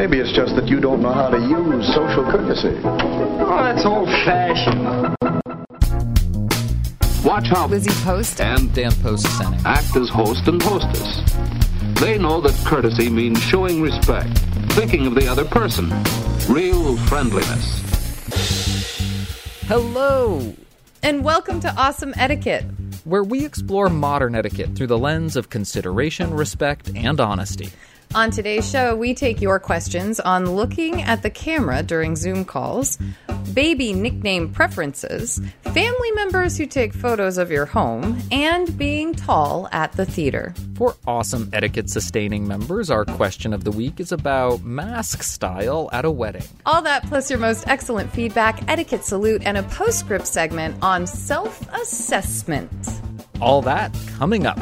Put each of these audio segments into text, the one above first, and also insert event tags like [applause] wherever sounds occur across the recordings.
Maybe it's just that you don't know how to use social courtesy. Oh, that's old fashioned. Watch how Lizzie Post and Dan Post Senning act as host and hostess. They know that courtesy means showing respect, thinking of the other person, real friendliness. Hello, and welcome to Awesome Etiquette. where we explore modern etiquette through the lens of consideration, respect, and honesty. On today's show, we take your questions on looking at the camera during Zoom calls, baby nickname preferences, family members who take photos of your home, and being tall at the theater. For awesome etiquette sustaining members, our question of the week is about mask style at a wedding. All that plus your most excellent feedback, etiquette salute, and a postscript segment on self assessment. All that coming up.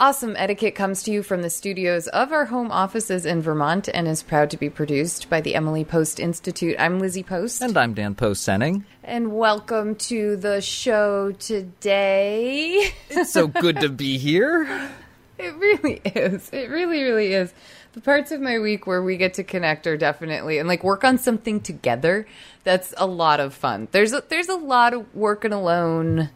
Awesome Etiquette comes to you from the studios of our home offices in Vermont and is proud to be produced by the Emily Post Institute. I'm Lizzie Post. And I'm Dan Post Senning. And welcome to the show today. It's so good to be here. [laughs] It really is. It really, really is. The parts of my week where we get to connect are definitely and like work on something together. That's a lot of fun. There's a, there's a lot of working alone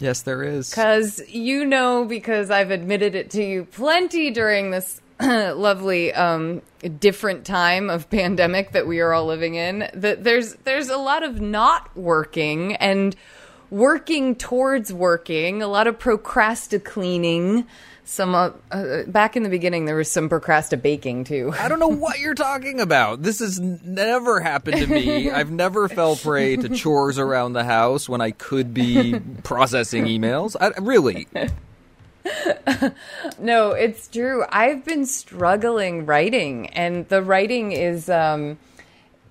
Yes, there is. because you know because I've admitted it to you plenty during this [clears throat] lovely um, different time of pandemic that we are all living in that there's there's a lot of not working and working towards working a lot of procrastinating some uh, uh, back in the beginning there was some procrastinating too I don't know what you're talking about. This has never happened to me. [laughs] I've never fell prey to chores around the house when I could be processing emails. I, really. [laughs] No, it's true. I've been struggling writing, and the writing is um,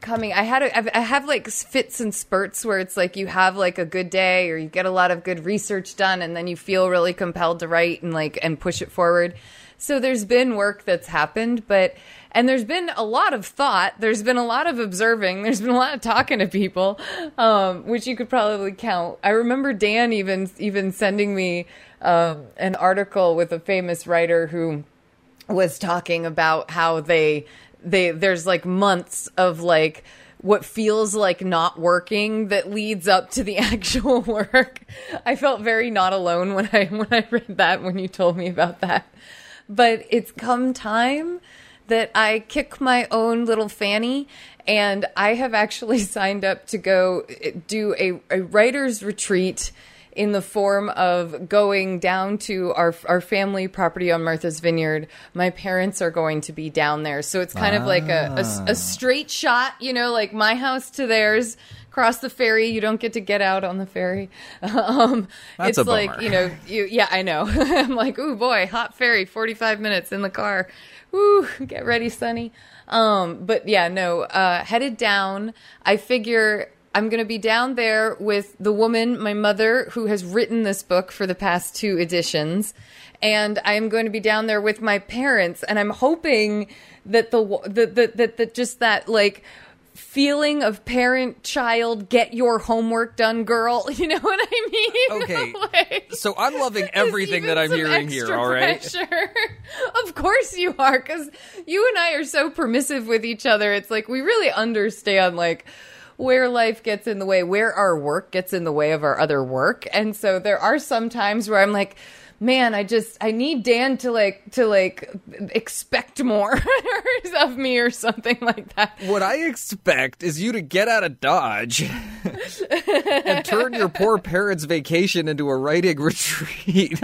coming. I had a, I have like fits and spurts where it's like you have like a good day, or you get a lot of good research done, and then you feel really compelled to write and like and push it forward. So there's been work that's happened, but and there's been a lot of thought. There's been a lot of observing. There's been a lot of talking to people, um, which you could probably count. I remember Dan even even sending me um, an article with a famous writer who was talking about how they they there's like months of like what feels like not working that leads up to the [laughs] actual work. I felt very not alone when I [laughs] when I read that when you told me about that. But it's come time that I kick my own little fanny and I have actually [laughs] signed up to go eh, do a, a writer's retreat in the form of going down to our our family property on Martha's Vineyard. My parents are going to be down there, so it's kind of like a a straight shot, you know, like my house to theirs. Cross the ferry, you don't get to get out on the ferry. [laughs] Um, it's a like you know, you yeah, I know. [laughs] I'm like, oh boy, hot ferry, 45 minutes in the car. Woo, get ready, Sonny. Um, but yeah, no, uh, headed down. I figure I'm going to be down there with the woman, my mother, who has written this book for the past two editions. And I'm going to be down there with my parents. And I'm hoping that the, that, that, that, just that like, feeling of parent child get your homework done girl [laughs] you know what i mean [laughs] Okay. Like- So I'm loving [laughs] everything that I'm hearing here, all right? pressure. of course you are, because you and I are so permissive with each other. It's like we really understand, like, where life gets in the way, where our work gets in the way of our other work. And so there are some times where I'm like, man, I just I need Dan to like to like expect more [laughs] of me or something like that. What I expect is you to get out of Dodge [laughs] and turn your poor parents' vacation into a writing [laughs] retreat.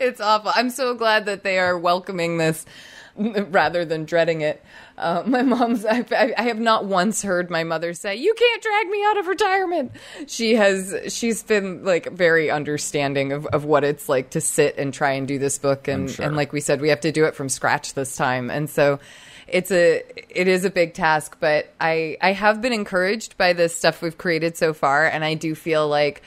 it's awful. I'm so glad that they are welcoming this rather than dreading it. Uh, my mom's, [laughs] I, I have not once heard my mother say, You can't drag me out of retirement. She has, she's been like very understanding of, of what it's like to sit and try and do this book. And, sure. and like we said, we have to do it from scratch this time. And so, it's a it is a big task but i i have been encouraged by the stuff we've created so far and i do feel like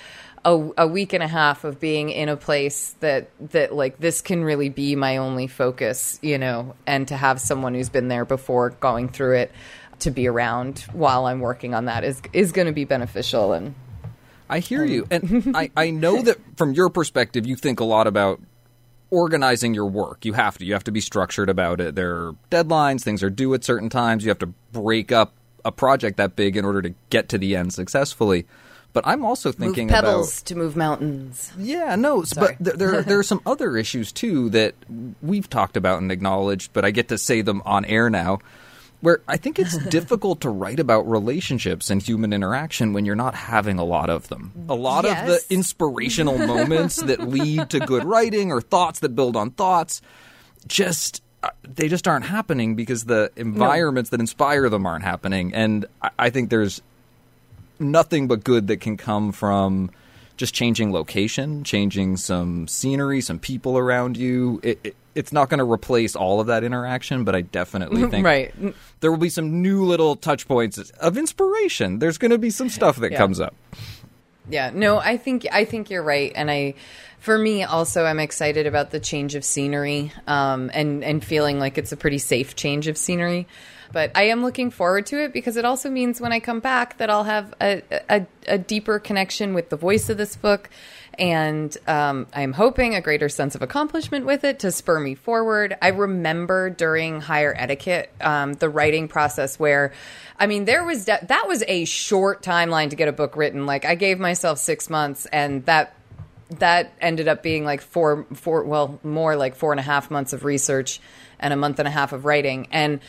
a, a week and a half of being in a place that that like this can really be my only focus you know and to have someone who's been there before going through it to be around while i'm working on that is is going to be beneficial and I hear you. Um, and [laughs] I, I know that from your perspective, you think a lot about organizing your work. You have to. You have to be structured about it. There are deadlines, things are due at certain times. You have to break up a project that big in order to get to the end successfully. But I'm also thinking move pebbles about to move mountains yeah, no, Sorry. but there there, [laughs] there are some other issues too that we've talked about and acknowledged, but I get to say them on air now. Where I think it's [laughs] difficult to write about relationships and human interaction when you're not having a lot of them. A lot Yes. of the [laughs] inspirational moments that lead to good writing or thoughts that build on thoughts just uh, they just aren't happening because the environments that inspire them aren't happening. And I think there's nothing but good that can come from just changing location, changing some scenery, some people around you. It, it, it's not going to replace all of that interaction, but I definitely [laughs] think right there will be some new little touch points of inspiration. There's going to be some stuff that Yeah. comes up. Yeah, no, I think I think you're right, and I, for me also, I'm excited about the change of scenery, um, and and feeling like it's a pretty safe change of scenery. But I am looking forward to it because it also means when I come back that I'll have a a, a deeper connection with the voice of this book, and um, I'm hoping a greater sense of accomplishment with it to spur me forward. I remember during higher etiquette, um, the writing process where, I mean, there was de- that was a short timeline to get a book written. Like I gave myself six months, and that that ended up being like four four well more like four and a half months of research and a month and a half of writing and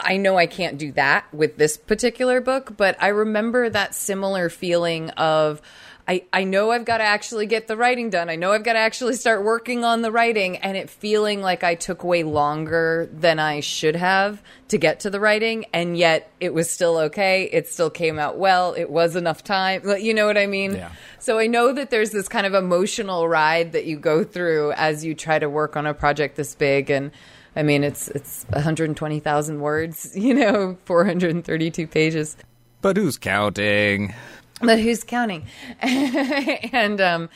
I know I can't do that with this particular book, but I remember that similar feeling of I, I know I've got to actually get the writing done. I know I've got to actually start working on the writing and it feeling like I took way longer than I should have to get to the writing and yet it was still okay. It still came out well. It was enough time. You know what I mean? Yeah. So I know that there's this kind of emotional ride that you go through as you try to work on a project this big and I mean it's it's 120,000 words, [laughs] you know, 432 pages. But who's counting? But who's counting? [laughs] and um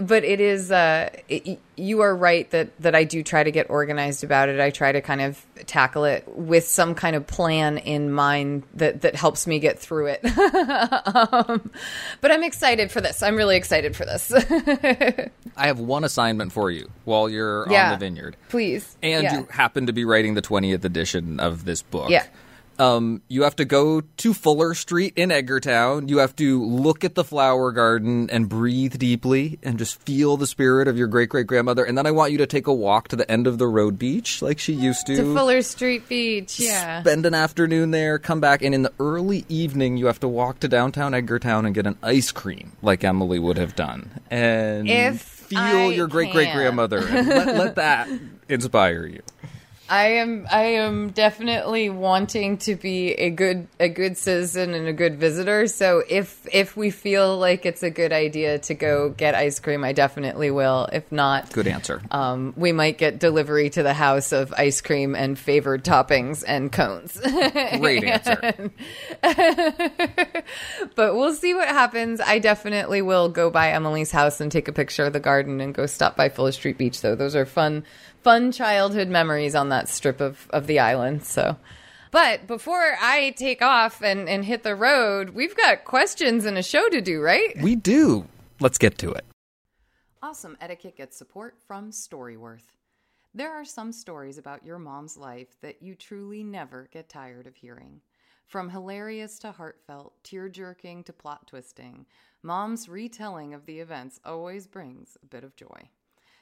but it is uh it, you are right that that I do try to get organized about it. I try to kind of tackle it with some kind of plan in mind that that helps me get through it. [laughs] um, but I'm excited for this. I'm really excited for this. [laughs] I have one assignment for you while you're Yeah. on the vineyard. Please. And Yeah. you happen to be writing the 20th edition of this book. Yeah. Um, you have to go to Fuller Street in Edgartown. You have to look at the flower garden and breathe deeply and just feel the spirit of your great great grandmother. And then I want you to take a walk to the end of the road beach like she used to. to Fuller Street Beach. Yeah. Spend an afternoon there, come back, and in the early evening, you have to walk to downtown Edgartown and get an ice cream like Emily would have done. And If feel I your great great grandmother let, let [laughs] that inspire you. I am I am definitely wanting to be a good a good citizen and a good visitor. So if if we feel like it's a good idea to go get ice cream, I definitely will. If not, Good answer. um, we might get delivery to the house of ice cream and favored toppings and cones. Great answer. [laughs] but we'll see what happens. I definitely will go by Emily's house and take a picture of the garden and go stop by Fuller Street Beach. Though those are fun, fun childhood memories on that strip of of the island. So. But before I take off and, and hit the road, we've got questions and a show to do, right? We do. Let's get to it. Awesome Etiquette gets support from Storyworth. There are some stories about your mom's life that you truly never get tired of hearing. From hilarious to heartfelt, tear jerking to plot twisting, mom's retelling of the events always brings a bit of joy.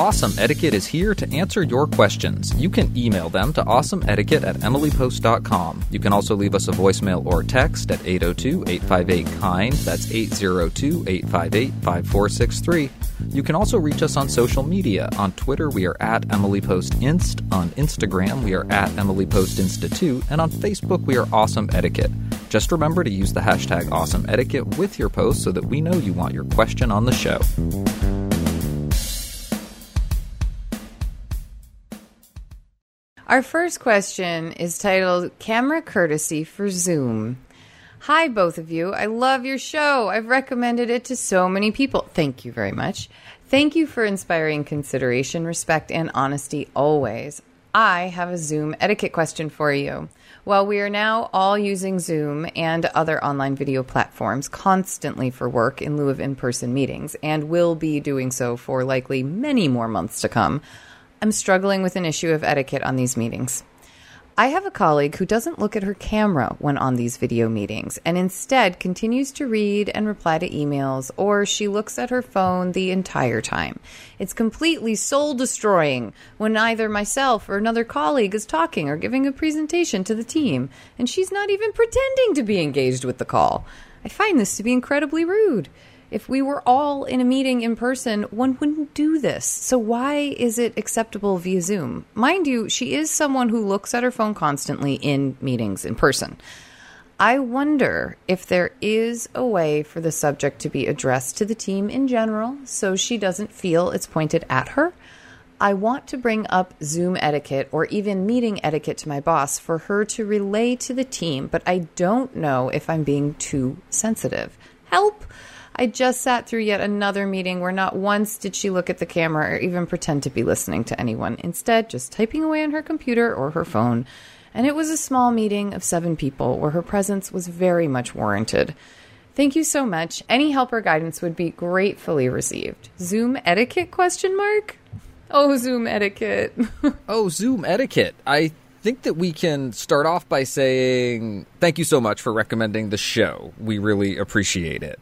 Awesome Etiquette is here to answer your questions. You can email them to awesomeetiquette at emilypost.com. You can also leave us a voicemail or text at 802 858 KIND. That's 802 858 5463. You can also reach us on social media. On Twitter, we are at EmilyPostInst. On Instagram, we are at Emily Post And on Facebook, we are Awesome Etiquette. Just remember to use the hashtag Awesome Etiquette with your post so that we know you want your question on the show. Our first question is titled Camera Courtesy for Zoom. Hi, both of you. I love your show. I've recommended it to so many people. Thank you very much. Thank you for inspiring consideration, respect, and honesty always. I have a Zoom etiquette question for you. While we are now all using Zoom and other online video platforms constantly for work in lieu of in person meetings, and will be doing so for likely many more months to come, I'm struggling with an issue of etiquette on these meetings. I have a colleague who doesn't look at her camera when on these video meetings and instead continues to read and reply to emails, or she looks at her phone the entire time. It's completely soul destroying when either myself or another colleague is talking or giving a presentation to the team, and she's not even pretending to be engaged with the call. I find this to be incredibly rude. If we were all in a meeting in person, one wouldn't do this. So why is it acceptable via Zoom? Mind you, she is someone who looks at her phone constantly in meetings in person. I wonder if there is a way for the subject to be addressed to the team in general so she doesn't feel it's pointed at her. I want to bring up Zoom etiquette or even meeting etiquette to my boss for her to relay to the team, but I don't know if I'm being too sensitive. Help! I just sat through yet another meeting where not once did she look at the camera or even pretend to be listening to anyone. Instead, just typing away on her computer or her phone. And it was a small meeting of seven people where her presence was very much warranted. Thank you so much. Any help or guidance would be gratefully received. Zoom etiquette question mark? Oh, Zoom etiquette. [laughs] oh, Zoom etiquette. I think that we can start off by saying thank you so much for recommending the show. We really appreciate it.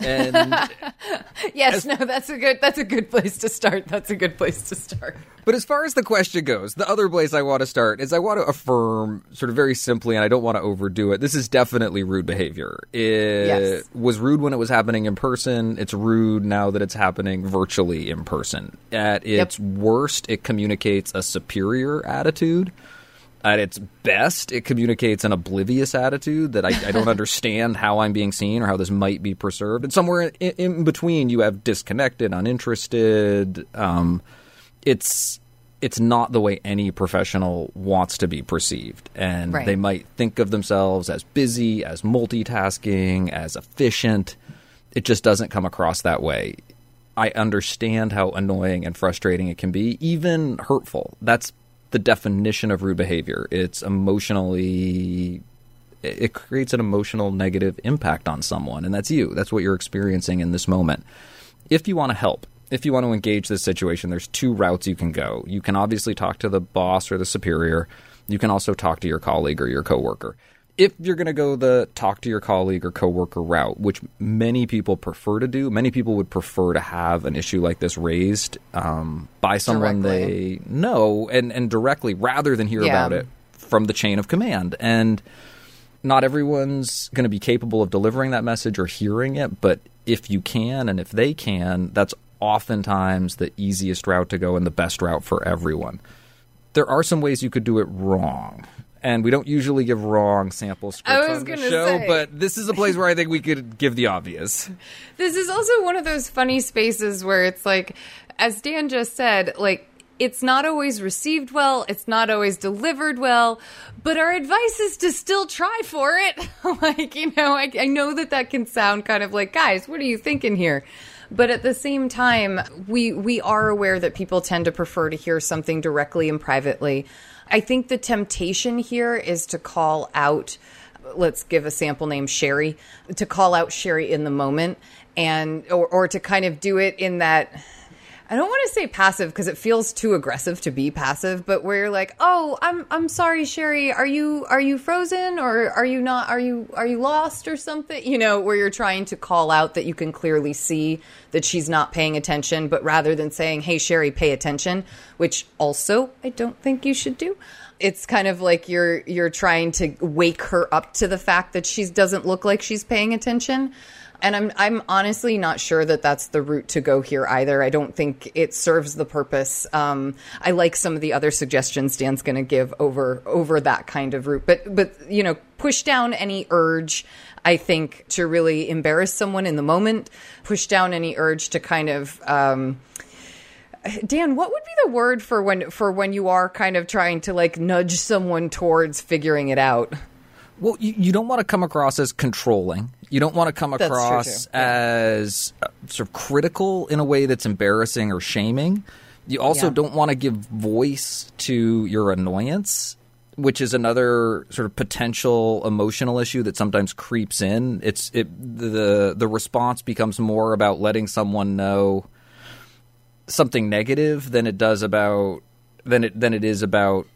And [laughs] yes, as, no, that's a good that's a good place to start. That's a good place to start. But as far as the question goes, the other place I want to start is I want to affirm sort of very simply and I don't want to overdo it. This is definitely rude behavior. It yes. was rude when it was happening in person. It's rude now that it's happening virtually in person. At its yep. worst, it communicates a superior attitude at its best, it communicates an oblivious attitude that I, I don't [laughs] understand how I'm being seen or how this might be preserved. And somewhere in, in between, you have disconnected, uninterested. Um, it's it's not the way any professional wants to be perceived, and right. they might think of themselves as busy, as multitasking, as efficient. It just doesn't come across that way. I understand how annoying and frustrating it can be, even hurtful. That's the definition of rude behavior. It's emotionally it creates an emotional negative impact on someone and that's you. That's what you're experiencing in this moment. If you want to help, if you want to engage this situation, there's two routes you can go. You can obviously talk to the boss or the superior. You can also talk to your colleague or your coworker. If you're going to go the talk to your colleague or coworker route, which many people prefer to do, many people would prefer to have an issue like this raised um, by someone Directly. they know and, and directly rather than hear Yeah. about it from the chain of command. And not everyone's going to be capable of delivering that message or hearing it, but if you can and if they can, that's oftentimes the easiest route to go and the best route for everyone. There are some ways you could do it wrong. And we don't usually give wrong sample scripts on the show, say. but this is a place where I think we could give the obvious. [laughs] This is also one of those funny spaces where it's like, as Dan just said, like, it's not always received well, it's not always delivered well, but our advice is to still try for it. [laughs] like, you know, I, I know that that can sound kind of like, guys, what are you thinking here? But at the same time, we we are aware that people tend to prefer to hear something directly and privately. I think the temptation here is to call out let's give a sample name Sherry to call out Sherry in the moment and or, or to kind of do it in that I don't want to say passive because it feels too aggressive to be passive, but where you're like, "Oh, I'm I'm sorry, Sherry. Are you are you frozen or are you not? Are you are you lost or something?" You know, where you're trying to call out that you can clearly see that she's not paying attention, but rather than saying, "Hey, Sherry, pay attention," which also I don't think you should do. It's kind of like you're you're trying to wake her up to the fact that she doesn't look like she's paying attention. And I'm I'm honestly not sure that that's the route to go here either. I don't think it serves the purpose. Um, I like some of the other suggestions Dan's going to give over over that kind of route, but but you know, push down any urge. I think to really embarrass someone in the moment, push down any urge to kind of. Um, Dan, what would be the word for when for when you are kind of trying to like nudge someone towards figuring it out? Well, you, you don't want to come across as controlling. You don't want to come across too. Yeah. as uh, sort of critical in a way that's embarrassing or shaming. You also Yeah. don't want to give voice to your annoyance, which is another sort of potential emotional issue that sometimes creeps in. It's it the the response becomes more about letting someone know something negative than it does about than it than it is about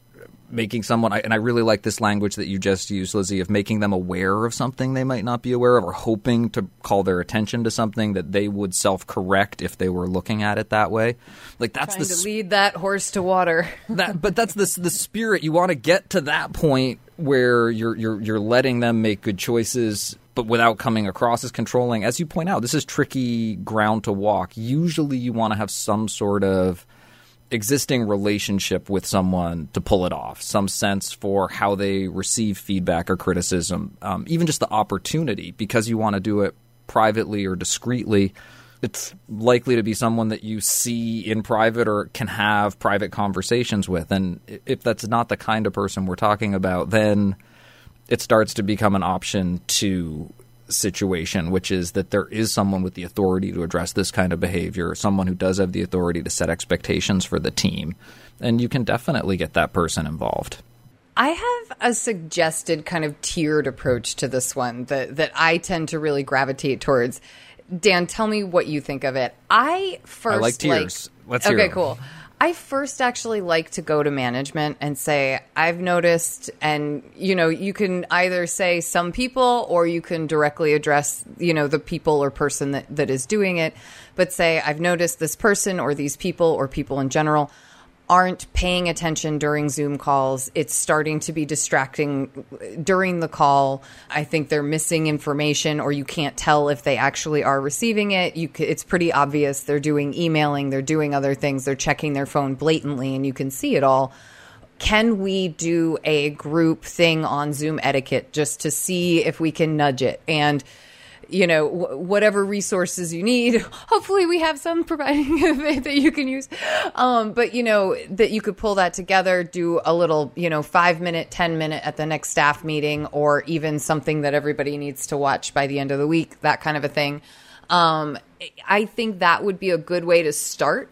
making someone and I really like this language that you just used Lizzie of making them aware of something they might not be aware of or hoping to call their attention to something that they would self-correct if they were looking at it that way. Like that's Trying the to lead that horse to water. [laughs] that but that's the the spirit. You want to get to that point where you're you're you're letting them make good choices but without coming across as controlling. As you point out this is tricky ground to walk. Usually you want to have some sort of existing relationship with someone to pull it off some sense for how they receive feedback or criticism um, even just the opportunity because you want to do it privately or discreetly it's likely to be someone that you see in private or can have private conversations with. And if that's not the kind of person we're talking about, then it starts to become an option two situation, which is that there is someone with the authority to address this kind of behavior, someone who does have the authority to set expectations for the team. And you can definitely get that person involved. I have a suggested kind of tiered approach to this one that that I tend to really gravitate towards. Dan, tell me what you think of it. I first I like tiers. Let's hear okay, them. cool. I first actually like to go to management and say, I've noticed, and you know, you can either say some people or you can directly address, you know, the people or person that, that is doing it, but say, I've noticed this person or these people or people in general aren't paying attention during Zoom calls. It's starting to be distracting during the call. I think they're missing information, or you can't tell if they actually are receiving it. You, it's pretty obvious they're doing emailing, they're doing other things, they're checking their phone blatantly, and you can see it all. Can we do a group thing on Zoom etiquette just to see if we can nudge it? And you know wh- whatever resources you need. [laughs] Hopefully we have some providing [laughs] that you can use. Um, but you know that you could pull that together do a little you know five minute ten minute at the next staff meeting or even something that everybody needs to watch by the end of the week that kind of a thing. Um, i think that would be a good way to start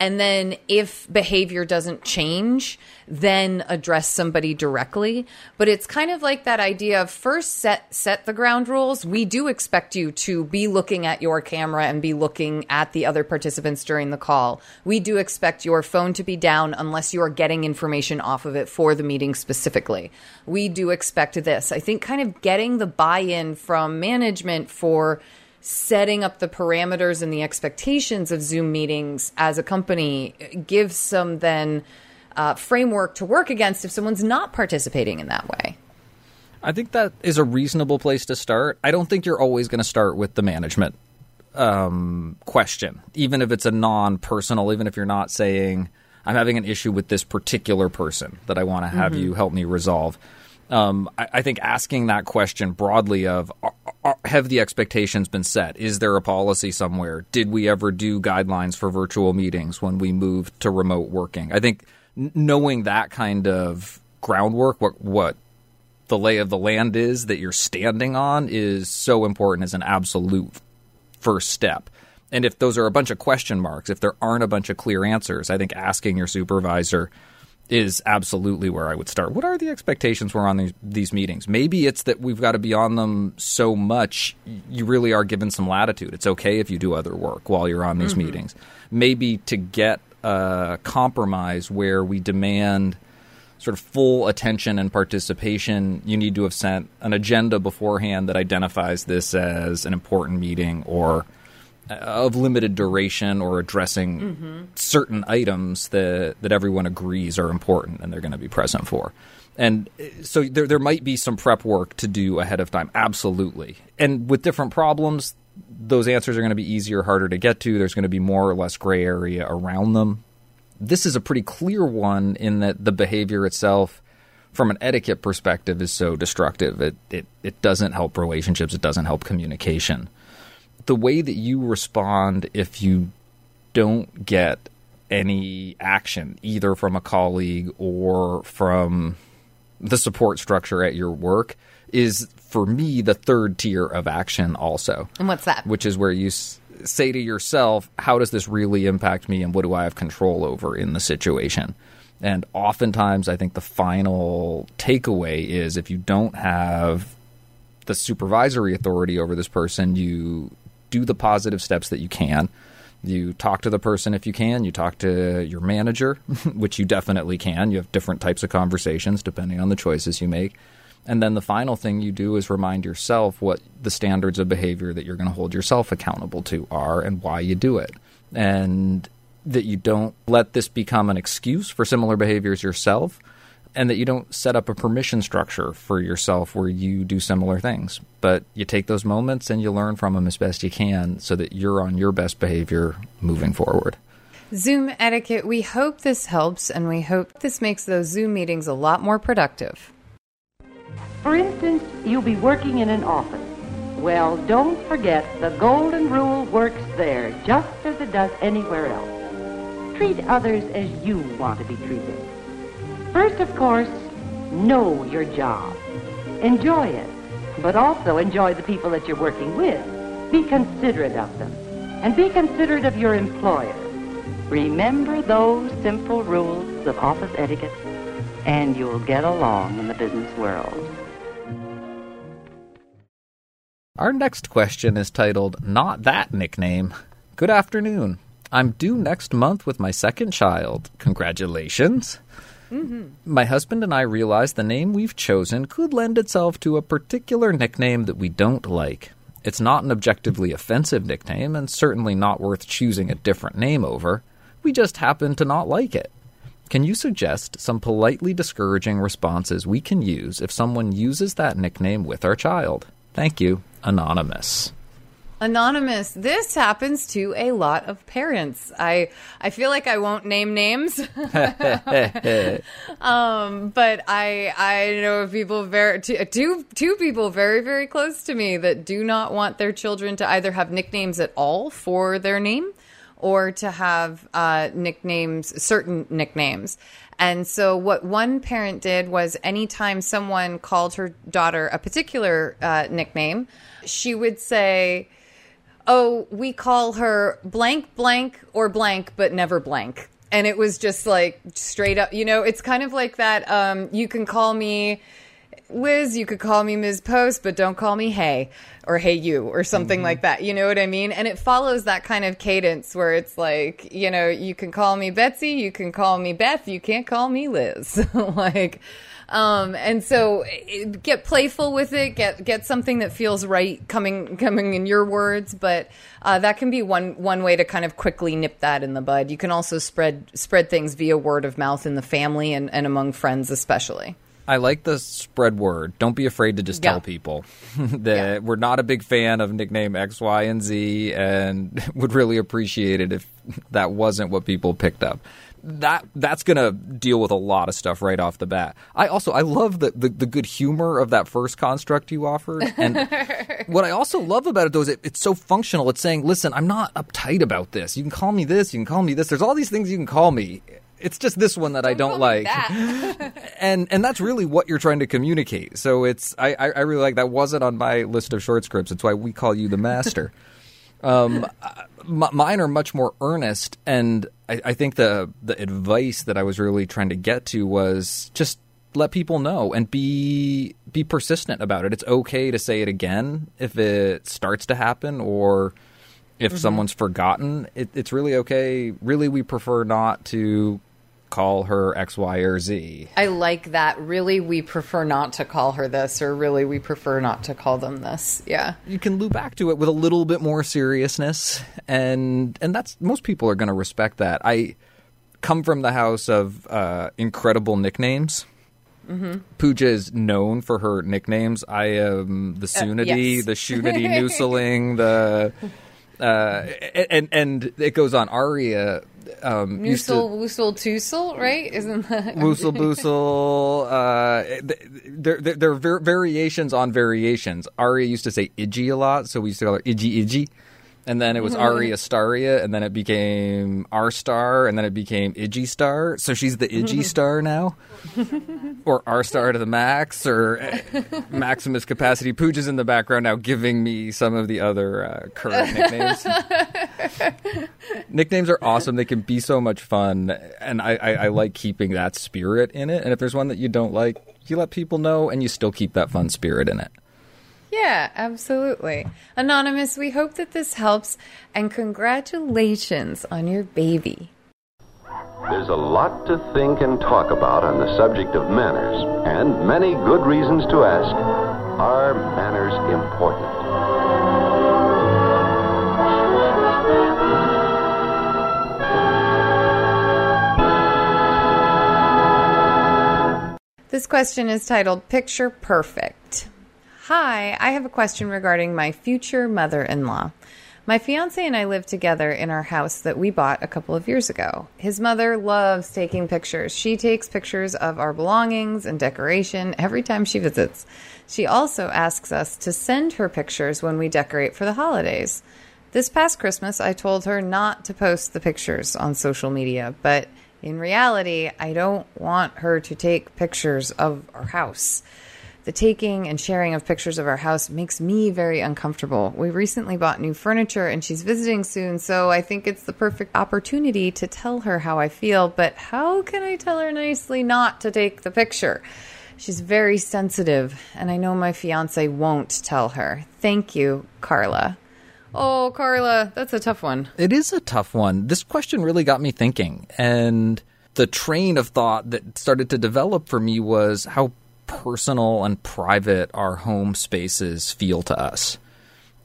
And then if behavior doesn't change, then address somebody directly. But it's kind of like that idea of first set set the ground rules. We do expect you to be looking at your camera and be looking at the other participants during the call. We do expect your phone to be down unless you are getting information off of it for the meeting specifically. We do expect this. I think kind of getting the buy-in from management for setting up the parameters and the expectations of Zoom meetings as a company gives some then uh, framework to work against if someone's not participating in that way. I think that is a reasonable place to start. I don't think you're always going to start with the management um, question, even if it's a non personal, even if you're not saying, I'm having an issue with this particular person that I want to have mm-hmm. you help me resolve. Um, I, I, think asking that question broadly of are, are, have the expectations been set? Is there a policy somewhere? Did we ever do guidelines for virtual meetings when we moved to remote working? I think knowing that kind of groundwork, what what the lay of the land is that you're standing on, is so important as an absolute first step. And if those are a bunch of question marks, if there aren't a bunch of clear answers, I think asking your supervisor is absolutely where I would start. What are the expectations we're on these, these meetings? Maybe it's that we've got to be on them so much, you really are given some latitude. It's okay if you do other work while you're on these mm-hmm. meetings. Maybe to get a compromise where we demand sort of full attention and participation, you need to have sent an agenda beforehand that identifies this as an important meeting or – of limited duration or addressing mm-hmm. certain items that that everyone agrees are important and they're going to be present for. And so there there might be some prep work to do ahead of time, absolutely. And with different problems, those answers are going to be easier, harder to get to. There's going to be more or less gray area around them. This is a pretty clear one in that the behavior itself from an etiquette perspective is so destructive. It it it doesn't help relationships, it doesn't help communication the way that you respond if you don't get any action, either from a colleague or from the support structure at your work, is for me the third tier of action, also. And what's that? Which is where you s- say to yourself, how does this really impact me and what do I have control over in the situation? And oftentimes, I think the final takeaway is if you don't have the supervisory authority over this person, you do the positive steps that you can. You talk to the person if you can. You talk to your manager, [laughs] which you definitely can. You have different types of conversations depending on the choices you make. And then the final thing you do is remind yourself what the standards of behavior that you're going to hold yourself accountable to are and why you do it. And that you don't let this become an excuse for similar behaviors yourself, and that you don't set up a permission structure for yourself where you do similar things. But you take those moments and you learn from them as best you can so that you're on your best behavior moving forward. Zoom etiquette, we hope this helps and we hope this makes those Zoom meetings a lot more productive. For instance, you'll be working in an office. Well, don't forget the golden rule works there just as it does anywhere else. Treat others as you want to be treated. First, of course, know your job. Enjoy it, but also enjoy the people that you're working with. Be considerate of them, and be considerate of your employer. Remember those simple rules of office etiquette, and you'll get along in the business world. Our next question is titled Not That Nickname. Good afternoon. I'm due next month with my second child. Congratulations. Mm-hmm. My husband and I realized the name we've chosen could lend itself to a particular nickname that we don't like. It's not an objectively offensive nickname, and certainly not worth choosing a different name over. We just happen to not like it. Can you suggest some politely discouraging responses we can use if someone uses that nickname with our child? Thank you, Anonymous. Anonymous, this happens to a lot of parents. I I feel like I won't name names, [laughs] um, but I I know of people very two, two two people very very close to me that do not want their children to either have nicknames at all for their name, or to have uh, nicknames certain nicknames. And so, what one parent did was anytime someone called her daughter a particular uh, nickname, she would say oh, we call her blank, blank, or blank, but never blank. And it was just like straight up, you know, it's kind of like that. Um, you can call me Liz, you could call me Ms. Post, but don't call me Hey or Hey You or something Mm-hmm. like that. You know what I mean? And it follows that kind of cadence where it's like, you know, you can call me Betsy, you can call me Beth, you can't call me Liz. [laughs] like, um, and so it, get playful with it, get get something that feels right coming coming in your words, but uh, that can be one one way to kind of quickly nip that in the bud. You can also spread spread things via word of mouth in the family and, and among friends especially. I like the spread word. Don't be afraid to just Yeah. tell people [laughs] that Yeah. we're not a big fan of nickname X, Y, and Z, and [laughs] would really appreciate it if that wasn't what people picked up. That that's gonna deal with a lot of stuff right off the bat. I also I love the, the, the good humor of that first construct you offered, and [laughs] what I also love about it though is it, it's so functional. It's saying, listen, I'm not uptight about this. You can call me this. You can call me this. There's all these things you can call me. It's just this one that I don't like [laughs] and and that's really what you're trying to communicate. So it's I I really like that wasn't on my list of short scripts. It's why we call you the master. [laughs] um, m- mine are much more earnest, and I, I think the the advice that I was really trying to get to was just let people know and be be persistent about it. It's okay to say it again if it starts to happen or if someone's forgotten. It, it's really okay. Really, we prefer not to call her X, Y, or Z. I like that. Really, we prefer not to call her this, or really, we prefer not to call them this. Yeah. you can loop back to it with a little bit more seriousness and and that's most people are going to respect that i come from the house of uh, incredible nicknames Mm-hmm. Pooja is known for her nicknames. I am the Sunity, Uh, yes. the Shunity [laughs] Nooseling, the uh, and and it goes on. Aria um, to- Woosel, toosel, right? Isn't that? [laughs] Woosel boosel. Uh, there, there, there are var- variations on variations. Aria used to say Iggy a lot, so we used to call her Iggy Iggy. And then it was Aria Staria, and then it became R Star, and then it became Iggy Star. So she's the Iggy Star now, [laughs] or R Star to the max, or uh, [laughs] Maximus Capacity. Pooja's in the background now, giving me some of the other uh, current nicknames. [laughs] Nicknames are awesome. They can be so much fun, and I, I, I like keeping that spirit in it. And if there's one that you don't like, you let people know, and you still keep that fun spirit in it. Yeah, absolutely. Anonymous, we hope that this helps, and congratulations on your baby. There's a lot to think and talk about on the subject of manners, and many good reasons to ask are manners important? This question is titled Picture Perfect. Hi, I have a question regarding my future mother in law. My fiance and I live together in our house that we bought a couple of years ago. His mother loves taking pictures. She takes pictures of our belongings and decoration every time she visits. She also asks us to send her pictures when we decorate for the holidays. This past Christmas, I told her not to post the pictures on social media, but in reality, I don't want her to take pictures of our house. The taking and sharing of pictures of our house makes me very uncomfortable. We recently bought new furniture and she's visiting soon, so I think it's the perfect opportunity to tell her how I feel. But how can I tell her nicely not to take the picture? She's very sensitive, and I know my fiance won't tell her. Thank you, Carla. Oh, Carla, that's a tough one. It is a tough one. This question really got me thinking. And the train of thought that started to develop for me was how personal and private our home spaces feel to us.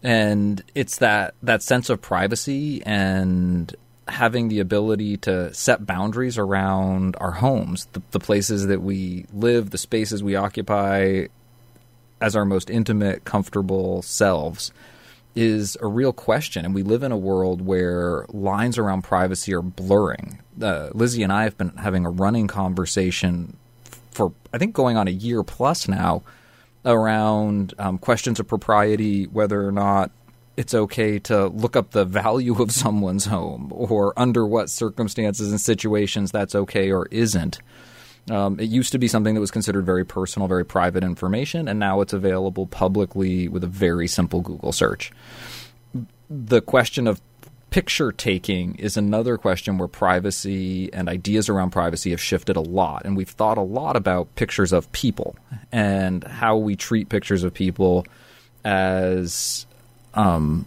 And it's that, that sense of privacy and having the ability to set boundaries around our homes, the, the places that we live, the spaces we occupy as our most intimate, comfortable selves is a real question, and we live in a world where lines around privacy are blurring. Uh, Lizzie and I have been having a running conversation for I think going on a year plus now around um, questions of propriety, whether or not it's okay to look up the value of [laughs] someone's home, or under what circumstances and situations that's okay or isn't. Um, it used to be something that was considered very personal, very private information, and now it's available publicly with a very simple Google search. the question of picture taking is another question where privacy and ideas around privacy have shifted a lot. And we've thought a lot about pictures of people and how we treat pictures of people as um,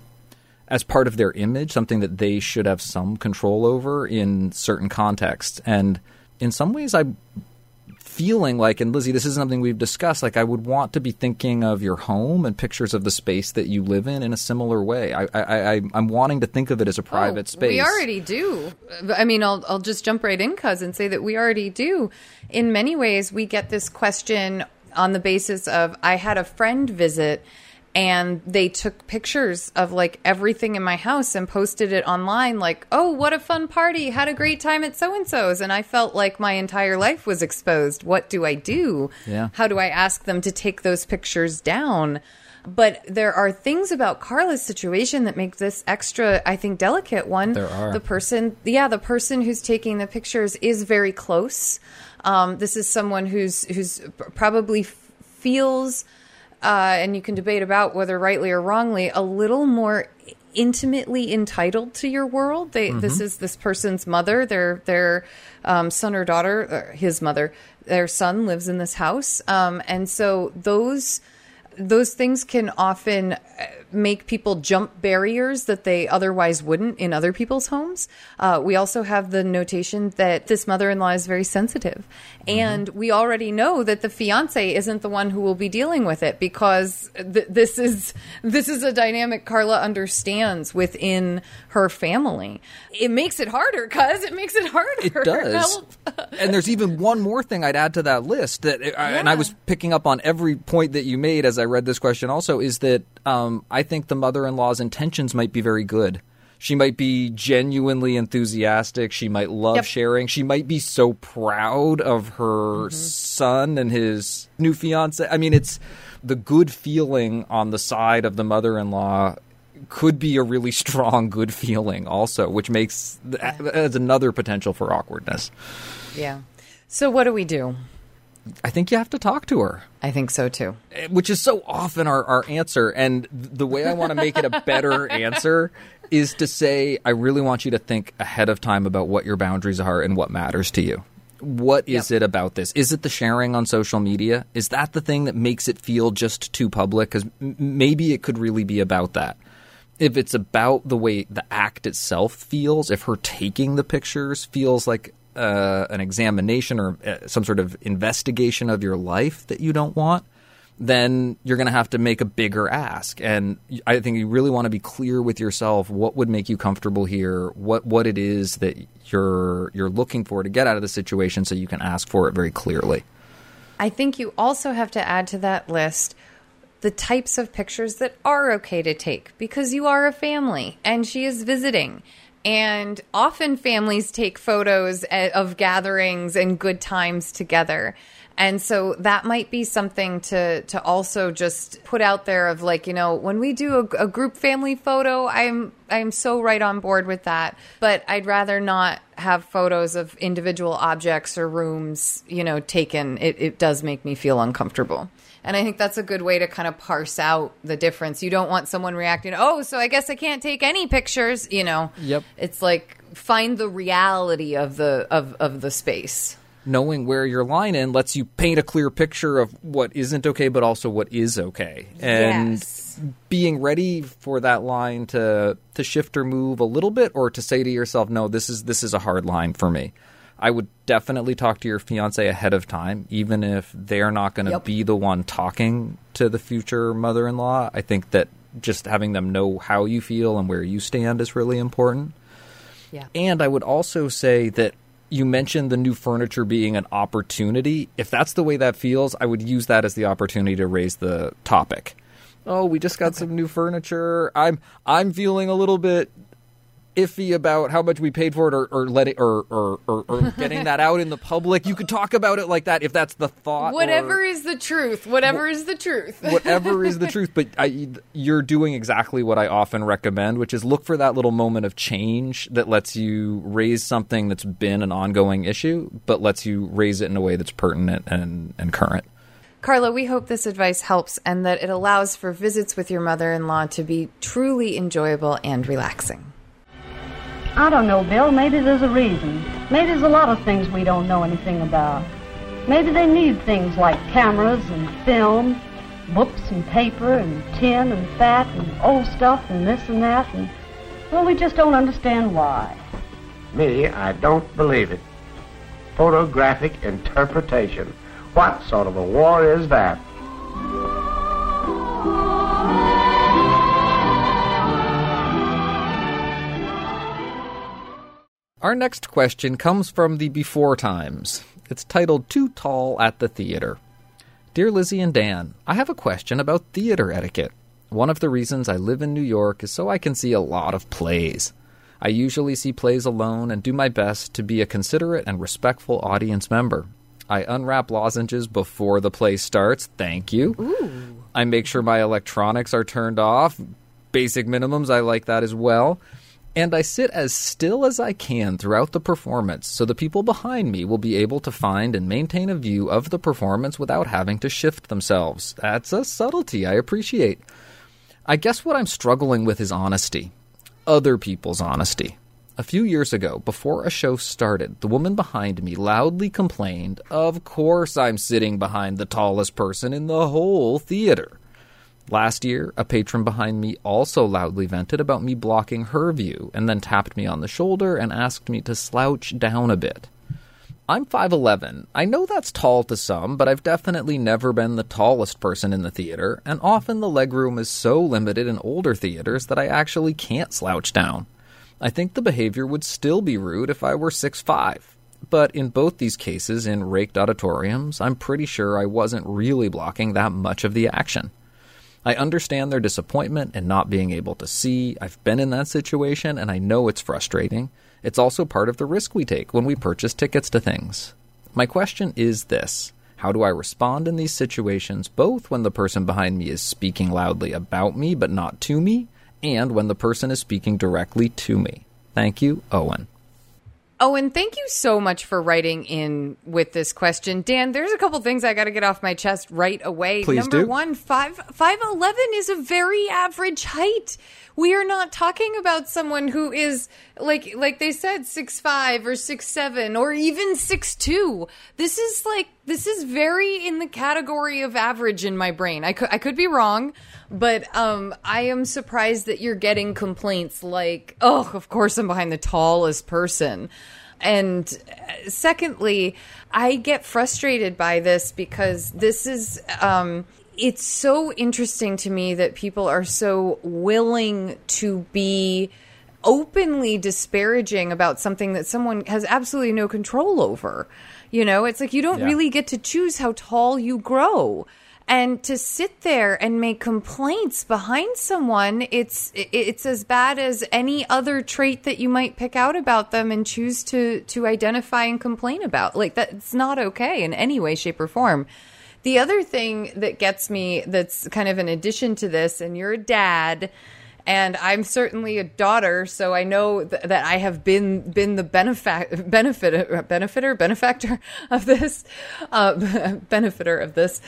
as part of their image, something that they should have some control over in certain contexts. And in some ways, I'm feeling like, and Lizzie, this is something we've discussed, like I would want to be thinking of your home and pictures of the space that you live in in a similar way. I, I, I, am wanting to think of it as a private oh, space. We already do. I mean, I'll, I'll just jump right in, cuz, and say that we already do. In many ways, we get this question on the basis of I had a friend visit and they took pictures of like everything in my house and posted it online like oh what a fun party had a great time at so and so's and i felt like my entire life was exposed what do i do yeah. how do i ask them to take those pictures down but there are things about Carla's situation that make this extra, I think, delicate. One, there are. the person, yeah, the person who's taking the pictures is very close. Um, this is someone who's who's probably feels uh, and you can debate about whether rightly or wrongly, a little more intimately entitled to your world. They, mm-hmm. This is this person's mother, their their um, son or daughter, or his mother, their son lives in this house, um, and so those those things can often uh, make people jump barriers that they otherwise wouldn't in other people's homes. Uh, we also have the notation that this mother in law is very sensitive. Mm-hmm. And we already know that the fiance isn't the one who will be dealing with it because th- this is this is a dynamic Carla understands within her family. It makes it harder, cuz it makes it harder. It does. [laughs] and there's even one more thing I'd add to that list that, yeah. and I was picking up on every point that you made as I read this question. Also, is that um, I think the mother-in-law's intentions might be very good. She might be genuinely enthusiastic. She might love yep. sharing. She might be so proud of her mm-hmm. son and his new fiance. I mean, it's the good feeling on the side of the mother-in-law could be a really [laughs] strong good feeling also, which makes adds another potential for awkwardness. Yeah. So what do we do? I think you have to talk to her. I think so too. Eh, which is so often our, our answer. And the way I want to make it a better [laughs] answer is to say, I really want you to think ahead of time about what your boundaries are and what matters to you. What is yep. it about this? Is it the sharing on social media? Is that the thing that makes it feel just too public? Because m- maybe it could really be about that. If it's about the way the act itself feels, if her taking the pictures feels like uh, an examination or uh, some sort of investigation of your life that you don't want, then you're going to have to make a bigger ask. And I think you really want to be clear with yourself what would make you comfortable here, what what it is that you're you're looking for to get out of the situation, so you can ask for it very clearly. I think you also have to add to that list the types of pictures that are okay to take because you are a family and she is visiting and often families take photos of gatherings and good times together. And so that might be something to to also just put out there of like, you know, when we do a, a group family photo, I'm I'm so right on board with that. But I'd rather not have photos of individual objects or rooms, you know, taken. It, it does make me feel uncomfortable. And I think that's a good way to kind of parse out the difference. You don't want someone reacting, oh, so I guess I can't take any pictures. You know, yep. It's like find the reality of the of, of the space. Knowing where your line in lets you paint a clear picture of what isn't okay, but also what is okay. And yes. being ready for that line to to shift or move a little bit, or to say to yourself, "No, this is this is a hard line for me." I would definitely talk to your fiance ahead of time, even if they're not going to yep. be the one talking to the future mother in law. I think that just having them know how you feel and where you stand is really important. Yeah. And I would also say that you mentioned the new furniture being an opportunity. If that's the way that feels, I would use that as the opportunity to raise the topic. Oh, we just got okay. some new furniture. I'm I'm feeling a little bit iffy about how much we paid for it or, or let it or, or, or, or [laughs] getting that out in the public. You could talk about it like that if that's the thought. Whatever or, is the truth. Whatever wh- is the truth. [laughs] whatever is the truth. But I, you're doing exactly what I often recommend, which is look for that little moment of change that lets you raise something that's been an ongoing issue, but lets you raise it in a way that's pertinent and, and current. Carla, we hope this advice helps and that it allows for visits with your mother in law to be truly enjoyable and relaxing. I don't know, Bill. Maybe there's a reason. Maybe there's a lot of things we don't know anything about. Maybe they need things like cameras and film, books and paper and tin and fat and old stuff and this and that and, well, we just don't understand why. Me, I don't believe it. Photographic interpretation. What sort of a war is that? Our next question comes from the before times. It's titled Too Tall at the Theater. Dear Lizzie and Dan, I have a question about theater etiquette. One of the reasons I live in New York is so I can see a lot of plays. I usually see plays alone and do my best to be a considerate and respectful audience member. I unwrap lozenges before the play starts. Thank you. Ooh. I make sure my electronics are turned off. Basic minimums, I like that as well. And I sit as still as I can throughout the performance so the people behind me will be able to find and maintain a view of the performance without having to shift themselves. That's a subtlety I appreciate. I guess what I'm struggling with is honesty. Other people's honesty. A few years ago, before a show started, the woman behind me loudly complained, Of course I'm sitting behind the tallest person in the whole theater. Last year, a patron behind me also loudly vented about me blocking her view and then tapped me on the shoulder and asked me to slouch down a bit. I'm 5'11. I know that's tall to some, but I've definitely never been the tallest person in the theater, and often the legroom is so limited in older theaters that I actually can't slouch down. I think the behavior would still be rude if I were 6'5. But in both these cases, in raked auditoriums, I'm pretty sure I wasn't really blocking that much of the action. I understand their disappointment in not being able to see. I've been in that situation and I know it's frustrating. It's also part of the risk we take when we purchase tickets to things. My question is this How do I respond in these situations, both when the person behind me is speaking loudly about me but not to me, and when the person is speaking directly to me? Thank you, Owen. Oh, and thank you so much for writing in with this question, Dan. There's a couple things I got to get off my chest right away. Please Number do. one, five five eleven is a very average height. We are not talking about someone who is like like they said six five or six seven or even six two. This is like this is very in the category of average in my brain. I could I could be wrong, but um, I am surprised that you're getting complaints like, "Oh, of course I'm behind the tallest person." And uh, secondly, I get frustrated by this because this is um, it's so interesting to me that people are so willing to be openly disparaging about something that someone has absolutely no control over. You know, it's like you don't Yeah. really get to choose how tall you grow. And to sit there and make complaints behind someone, it's it's as bad as any other trait that you might pick out about them and choose to to identify and complain about. Like that's not okay in any way, shape, or form. The other thing that gets me that's kind of an addition to this, and you're a dad, and I'm certainly a daughter, so I know th- that I have been been the benefac- benefit benefiter benefactor [laughs] of this uh, [laughs] benefiter of this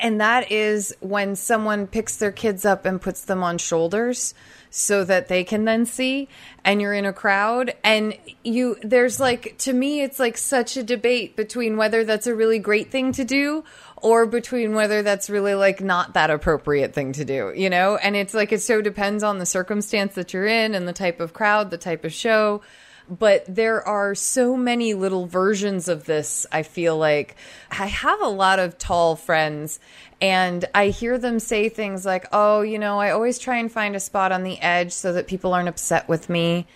and that is when someone picks their kids up and puts them on shoulders so that they can then see and you're in a crowd and you there's like to me it's like such a debate between whether that's a really great thing to do or between whether that's really like not that appropriate thing to do you know? And it's like it so depends on the circumstance that you're in and the type of crowd the type of show but there are so many little versions of this. I feel like I have a lot of tall friends, and I hear them say things like, Oh, you know, I always try and find a spot on the edge so that people aren't upset with me.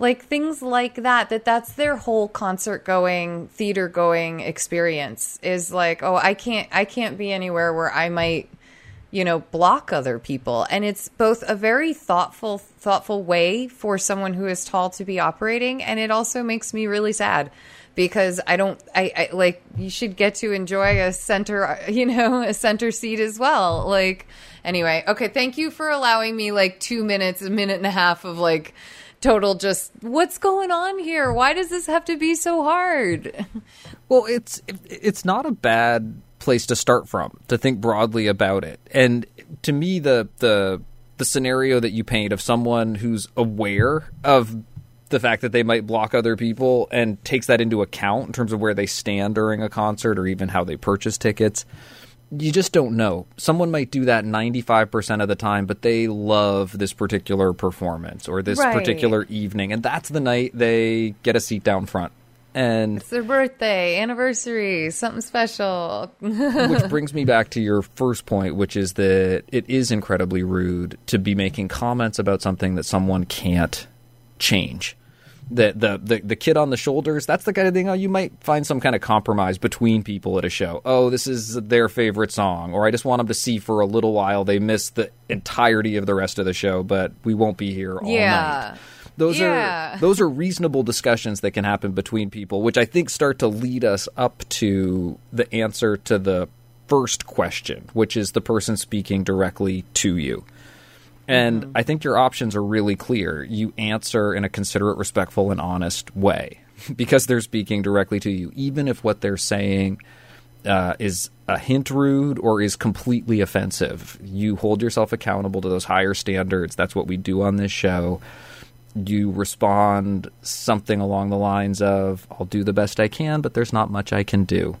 Like things like that, that that's their whole concert going, theater going experience is like, oh, I can't, I can't be anywhere where I might you know block other people. And it's both a very thoughtful thoughtful way for someone who is tall to be operating and it also makes me really sad because i don't i, I like you should get to enjoy a center [laughs] you know a center seat as well. Like anyway okay thank you for allowing me like two minutes a minute and a half of like total just what's going on here? Why does this have to be so hard? [laughs] Well, it's it's not a bad place to start from to think broadly about it. And to me, the the the scenario that you paint of someone who's aware of the fact that they might block other people and takes that into account in terms of where they stand during a concert or even how they purchase tickets. You just don't know. Someone might do that 95% of the time, but they love this particular performance or this Right. particular evening. And that's the night they get a seat down front. And It's their birthday, anniversary, something special. [laughs] which brings me back to your first point, which is that it is incredibly rude to be making comments about something that someone can't change. The, the the the kid on the shoulders, that's the kind of thing oh, you might find some kind of compromise between people at a show. Oh, this is their favorite song, or I just want them to see for a little while. They miss the entirety of the rest of the show, but we won't be here all Yeah. night. Those Yeah. are [laughs] those are reasonable discussions that can happen between people, which I think start to lead us up to the answer to the first question, which is the person speaking directly to you. And I think your options are really clear. You answer in a considerate, respectful, and honest way [laughs] because they're speaking directly to you, even if what they're saying uh, is a hint rude or is completely offensive. You hold yourself accountable to those higher standards. That's what we do on this show. You respond something along the lines of, I'll do the best I can, but there's not much I can do.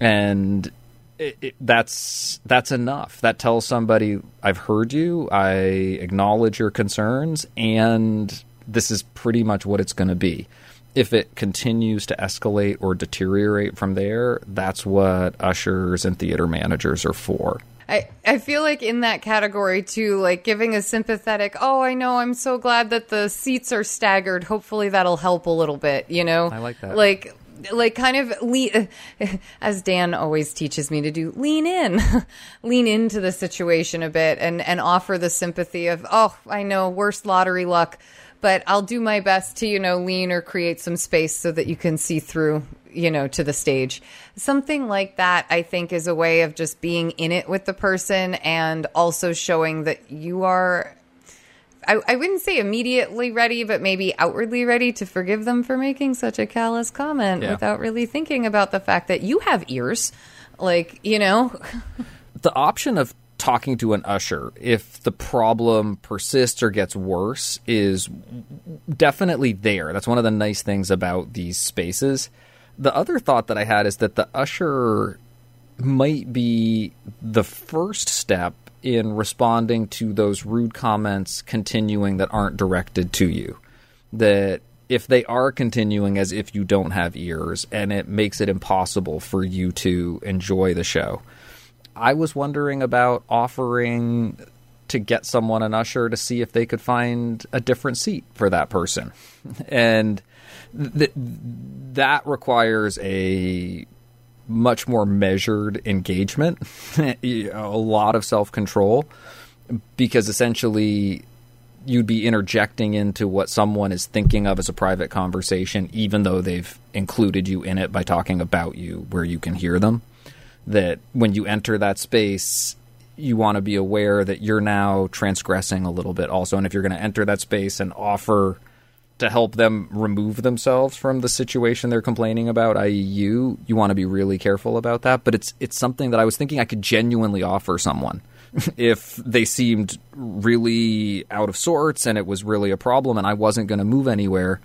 And it, it, that's that's enough. That tells somebody I've heard you, I acknowledge your concerns, and this is pretty much what it's going to be. If it continues to escalate or deteriorate from there, that's what ushers and theater managers are for. I, I feel like in that category too, like giving a sympathetic, oh, I know, I'm so glad that the seats are staggered. Hopefully that'll help a little bit, you know? I like that. Like, like kind of lean, [laughs] as Dan always teaches me to do, lean in, [laughs] lean into the situation a bit and, and offer the sympathy of, oh, I know, worst lottery luck, but I'll do my best to, you know, lean or create some space so that you can see through, you know, to the stage. Something like that, I think, is a way of just being in it with the person and also showing that you are. I, I wouldn't say immediately ready, but maybe outwardly ready to forgive them for making such a callous comment Yeah. without really thinking about the fact that you have ears. Like, you know, [laughs] the option of talking to an usher if the problem persists or gets worse is definitely there. That's one of the nice things about these spaces. The other thought that I had is that the usher might be the first step in responding to those rude comments continuing that aren't directed to you. That if they are continuing as if you don't have ears and it makes it impossible for you to enjoy the show. I was wondering about offering to get someone an usher to see if they could find a different seat for that person. [laughs] And th- that requires a much more measured engagement, [laughs] a lot of self control, because essentially you'd be interjecting into what someone is thinking of as a private conversation, even though they've included you in it by talking about you where you can hear them. That when you enter that space, you want to be aware that you're now transgressing a little bit also. And if you're going to enter that space and offer to help them remove themselves from the situation they're complaining about, i.e., you, you want to be really careful about that. But it's it's something that I was thinking I could genuinely offer someone [laughs] if they seemed really out of sorts and it was really a problem and I wasn't going to move anywhere.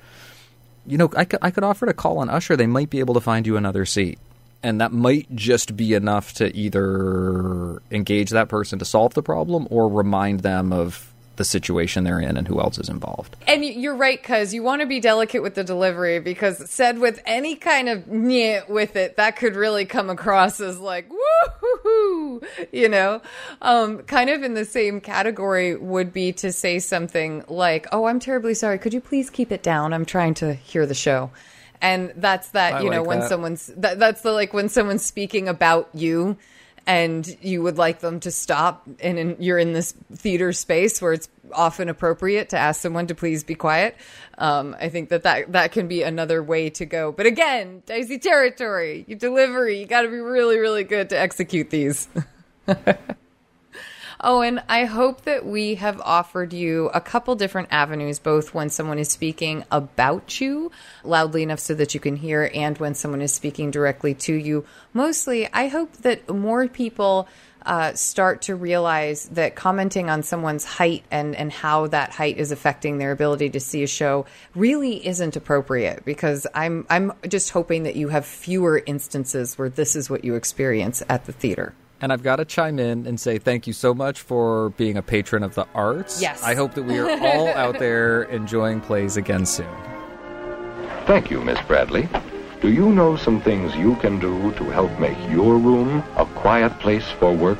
You know, I could, I could offer to call an usher. They might be able to find you another seat. And that might just be enough to either engage that person to solve the problem or remind them of the situation they're in and who else is involved. And you're right, because you want to be delicate with the delivery, because said with any kind of nyeh with it, that could really come across as like, woo you know? Um, kind of in the same category would be to say something like, oh, I'm terribly sorry. Could you please keep it down? I'm trying to hear the show. And that's that, I you know, like when that. someone's, that, that's the like when someone's speaking about you and you would like them to stop and in, you're in this theater space where it's often appropriate to ask someone to please be quiet. Um, i think that, that that can be another way to go. But again dicey territory. You delivery. You got to be really really good to execute these [laughs] Oh, and I hope that we have offered you a couple different avenues, both when someone is speaking about you loudly enough so that you can hear, and when someone is speaking directly to you. Mostly, I hope that more people uh, start to realize that commenting on someone's height and, and how that height is affecting their ability to see a show really isn't appropriate because I'm I'm just hoping that you have fewer instances where this is what you experience at the theater. And I've got to chime in and say thank you so much for being a patron of the arts. Yes. I hope that we are all out there [laughs] enjoying plays again soon. Thank you, Miss Bradley. Do you know some things you can do to help make your room a quiet place for work?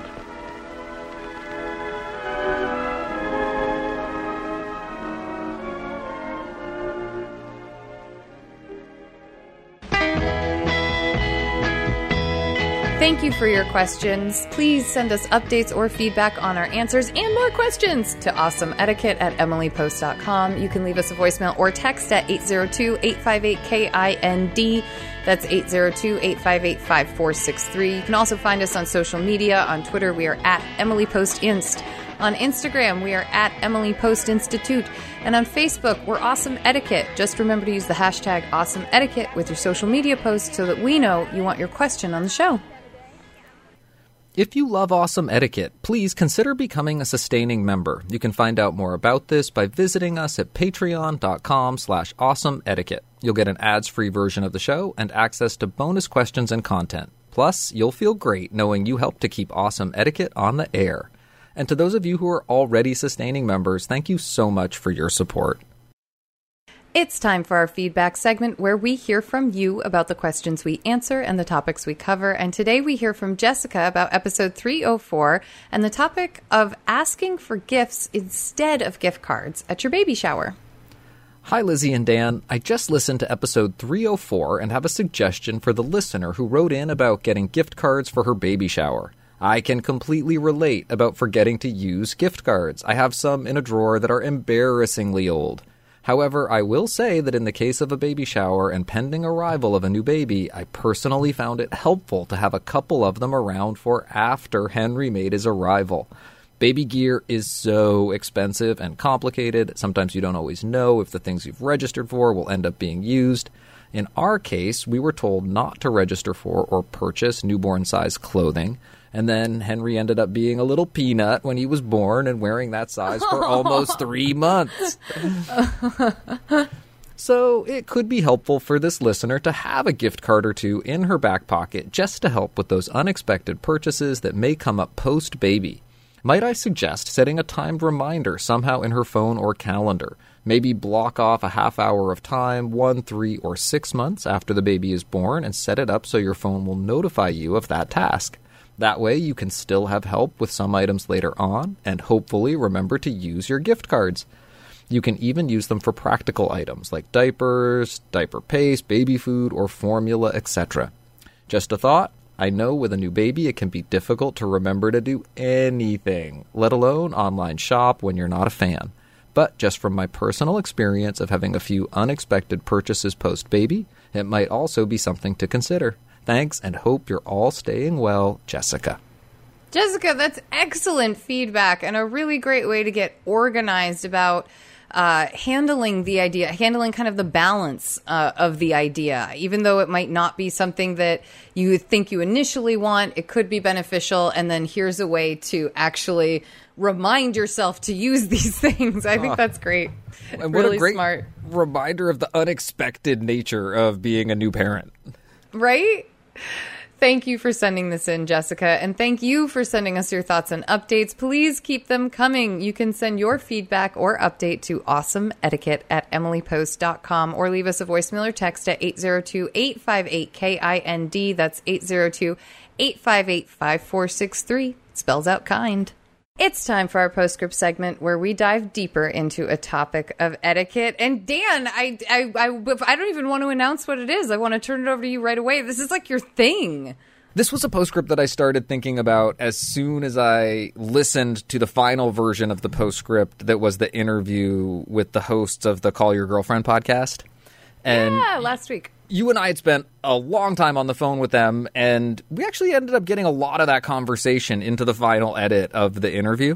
Thank you for your questions. Please send us updates or feedback on our answers and more questions to awesomeetiquette at emilypost.com. You can leave us a voicemail or text at 802 858 KIND. That's 802 858 5463. You can also find us on social media. On Twitter, we are at Emily Post Inst. On Instagram, we are at Emily Post Institute. And on Facebook, we're Awesome Etiquette. Just remember to use the hashtag Awesome Etiquette with your social media posts so that we know you want your question on the show. If you love awesome etiquette, please consider becoming a sustaining member. You can find out more about this by visiting us at patreon.com slash awesome etiquette. You'll get an ads-free version of the show and access to bonus questions and content. Plus, you'll feel great knowing you helped to keep awesome etiquette on the air. And to those of you who are already sustaining members, thank you so much for your support. It's time for our feedback segment where we hear from you about the questions we answer and the topics we cover. And today we hear from Jessica about episode 304 and the topic of asking for gifts instead of gift cards at your baby shower. Hi, Lizzie and Dan. I just listened to episode 304 and have a suggestion for the listener who wrote in about getting gift cards for her baby shower. I can completely relate about forgetting to use gift cards. I have some in a drawer that are embarrassingly old. However, I will say that in the case of a baby shower and pending arrival of a new baby, I personally found it helpful to have a couple of them around for after Henry made his arrival. Baby gear is so expensive and complicated. Sometimes you don't always know if the things you've registered for will end up being used. In our case, we were told not to register for or purchase newborn size clothing. And then Henry ended up being a little peanut when he was born and wearing that size for [laughs] almost three months. So it could be helpful for this listener to have a gift card or two in her back pocket just to help with those unexpected purchases that may come up post baby. Might I suggest setting a timed reminder somehow in her phone or calendar? Maybe block off a half hour of time, one, three, or six months after the baby is born, and set it up so your phone will notify you of that task. That way, you can still have help with some items later on, and hopefully remember to use your gift cards. You can even use them for practical items like diapers, diaper paste, baby food, or formula, etc. Just a thought. I know with a new baby it can be difficult to remember to do anything, let alone online shop when you're not a fan. But just from my personal experience of having a few unexpected purchases post baby, it might also be something to consider. Thanks and hope you're all staying well, Jessica. Jessica, that's excellent feedback and a really great way to get organized about uh, handling the idea, handling kind of the balance uh, of the idea. Even though it might not be something that you think you initially want, it could be beneficial. And then here's a way to actually remind yourself to use [laughs] these things. I think that's great. And really what a great smart. reminder of the unexpected nature of being a new parent. Right? Thank you for sending this in, Jessica. And thank you for sending us your thoughts and updates. Please keep them coming. You can send your feedback or update to awesomeetiquette at emilypost.com or leave us a voicemail or text at 802 858 KIND. That's 802 858 5463. Spells out kind. It's time for our postscript segment where we dive deeper into a topic of etiquette. And Dan, I, I, I, I don't even want to announce what it is. I want to turn it over to you right away. This is like your thing. This was a postscript that I started thinking about as soon as I listened to the final version of the postscript that was the interview with the hosts of the Call Your Girlfriend podcast. And yeah, last week. You and I had spent a long time on the phone with them, and we actually ended up getting a lot of that conversation into the final edit of the interview.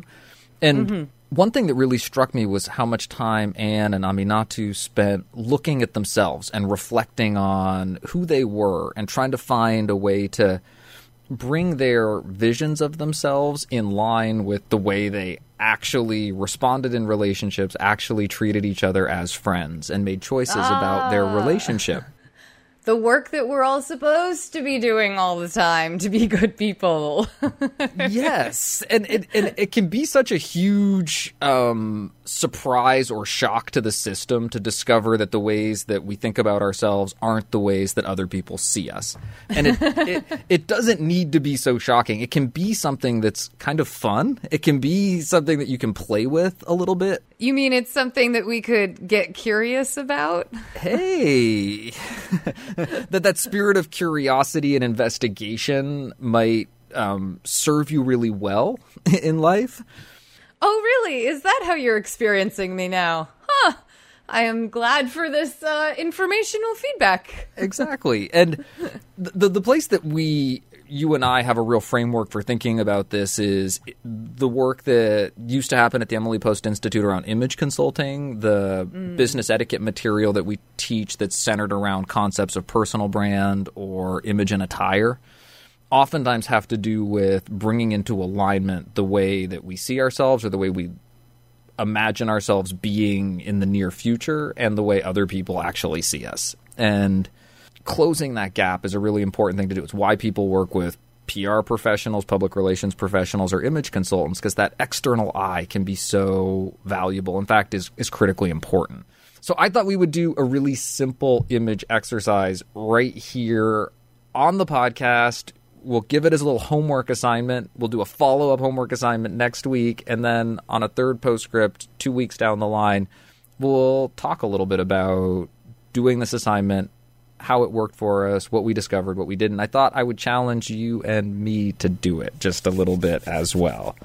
And Mm-hmm. one thing that really struck me was how much time Ann and Aminatou spent looking at themselves and reflecting on who they were and trying to find a way to bring their visions of themselves in line with the way they actually responded in relationships, actually treated each other as friends, and made choices about their relationship. The work that we're all supposed to be doing all the time to be good people. [laughs] yes, and it and it can be such a huge um, surprise or shock to the system to discover that the ways that we think about ourselves aren't the ways that other people see us, and it [laughs] it, it doesn't need to be so shocking. It can be something that's kind of fun. It can be something that you can play with a little bit. you mean it's something that we could get curious about? Hey, [laughs] that that spirit of curiosity and investigation might um, serve you really well [laughs] in life. Oh, really? Is that how you're experiencing me now? Huh. I am glad for this uh, informational feedback. exactly. And the the place that we you and I have a real framework for thinking about this is the work that used to happen at the Emily Post Institute around image consulting, the business etiquette material that we teach that's centered around concepts of personal brand or image and attire. Oftentimes have to do with bringing into alignment the way that we see ourselves or the way we imagine ourselves being in the near future and the way other people actually see us. And closing that gap is a really important thing to do. It's why people work with PR professionals, public relations professionals, or image consultants because that external eye can be so valuable. In fact, is is critically important. So I thought we would do a really simple image exercise right here on the podcast. We'll give it as a little homework assignment. We'll do a follow up homework assignment next week. And then on a third postscript, two weeks down the line, we'll talk a little bit about doing this assignment, how it worked for us, what we discovered, what we didn't. I thought I would challenge you and me to do it just a little bit as well.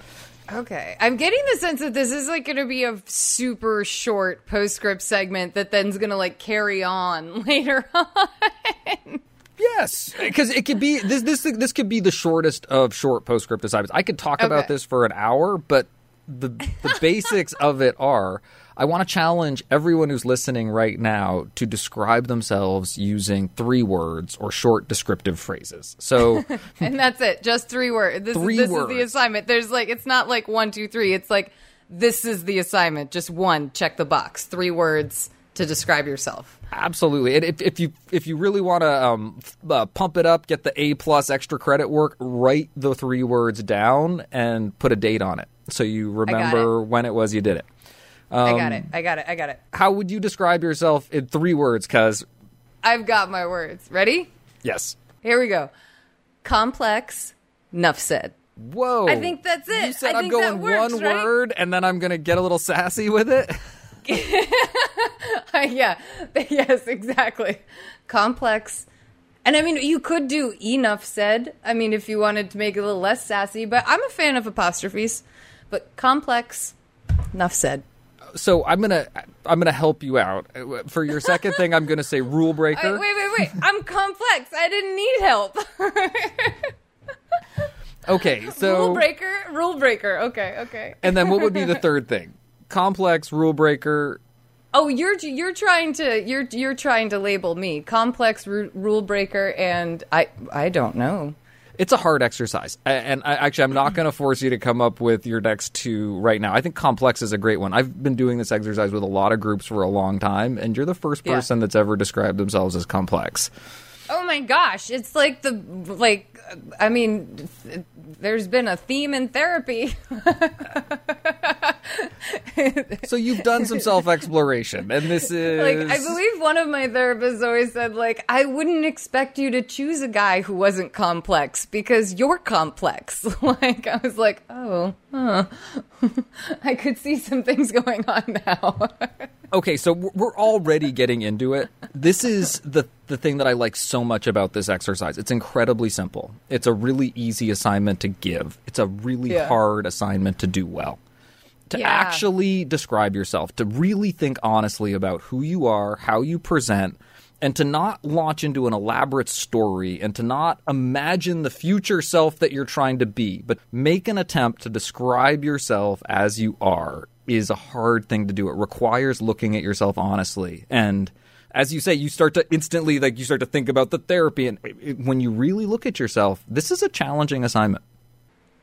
Okay. I'm getting the sense that this is like going to be a super short postscript segment that then's going to like carry on [laughs] later on. Yes, because it could be this this this could be the shortest of short postscript assignments. I could talk about this for an hour, but the the [laughs] basics of it are I want to challenge everyone who's listening right now to describe themselves using three words or short descriptive phrases. So [laughs] and that's it. Just three words. This, Three is, this is words. the assignment. There's like, it's not like one, two, three. It's like, this is the assignment. Just one, check the box. Three words to describe yourself. Absolutely. And if, if you if you really want to um, uh, pump it up, get the A plus extra credit work, write the three words down and put a date on it, so you remember when it was you did it. I Um, got it. I got it. I got it. How would you describe yourself in three words? Cause I've got my words. Ready? yes, Here we go. Complex. Nuff said. whoa. I think that's it. You said I I'm think going works, one right? word, and then I'm going to get a little sassy with it. [laughs] [laughs] yeah. [laughs] Yes, exactly. Complex. And I mean, you could do enough said. I mean, if you wanted to make it a little less sassy, but I'm a fan of apostrophes. But complex, enough said. So I'm gonna I'm gonna help you out Uh, for your second thing. I'm gonna say rule [laughs] breaker. Wait, wait, wait, wait. I'm complex. I didn't need help. Okay, so rule breaker, rule breaker. Okay, okay. and then what would be the third thing? Complex rule breaker. Oh, you're you're trying to you're you're trying to label me complex ru- rule breaker, and I I don't know. It's a hard exercise, and I, actually, I'm not going to force you to come up with your next two right now. I think complex is a great one. I've been doing this exercise with a lot of groups for a long time, and you're the first Yeah. person that's ever described themselves as complex. Oh my gosh, it's like the like I mean th- there's been a theme in therapy. [laughs] [laughs] So you've done some self exploration, and this is like I believe one of my therapists always said like I wouldn't expect you to choose a guy who wasn't complex because you're complex. [laughs] like I was like, "Oh, huh. [laughs] I could see some things going on now." Okay, so we're already getting into it. This is the the thing that I like so much about this exercise. It's incredibly simple. It's a really easy assignment to give. It's a really Yeah. hard assignment to do well. To Yeah. actually describe yourself, to really think honestly about who you are, how you present, and to not launch into an elaborate story and to not imagine the future self that you're trying to be, but make an attempt to describe yourself as you are is a hard thing to do. It requires looking at yourself honestly. And as you say, you start to instantly, like, you start to think about the therapy. And when you really look at yourself, this is a challenging assignment.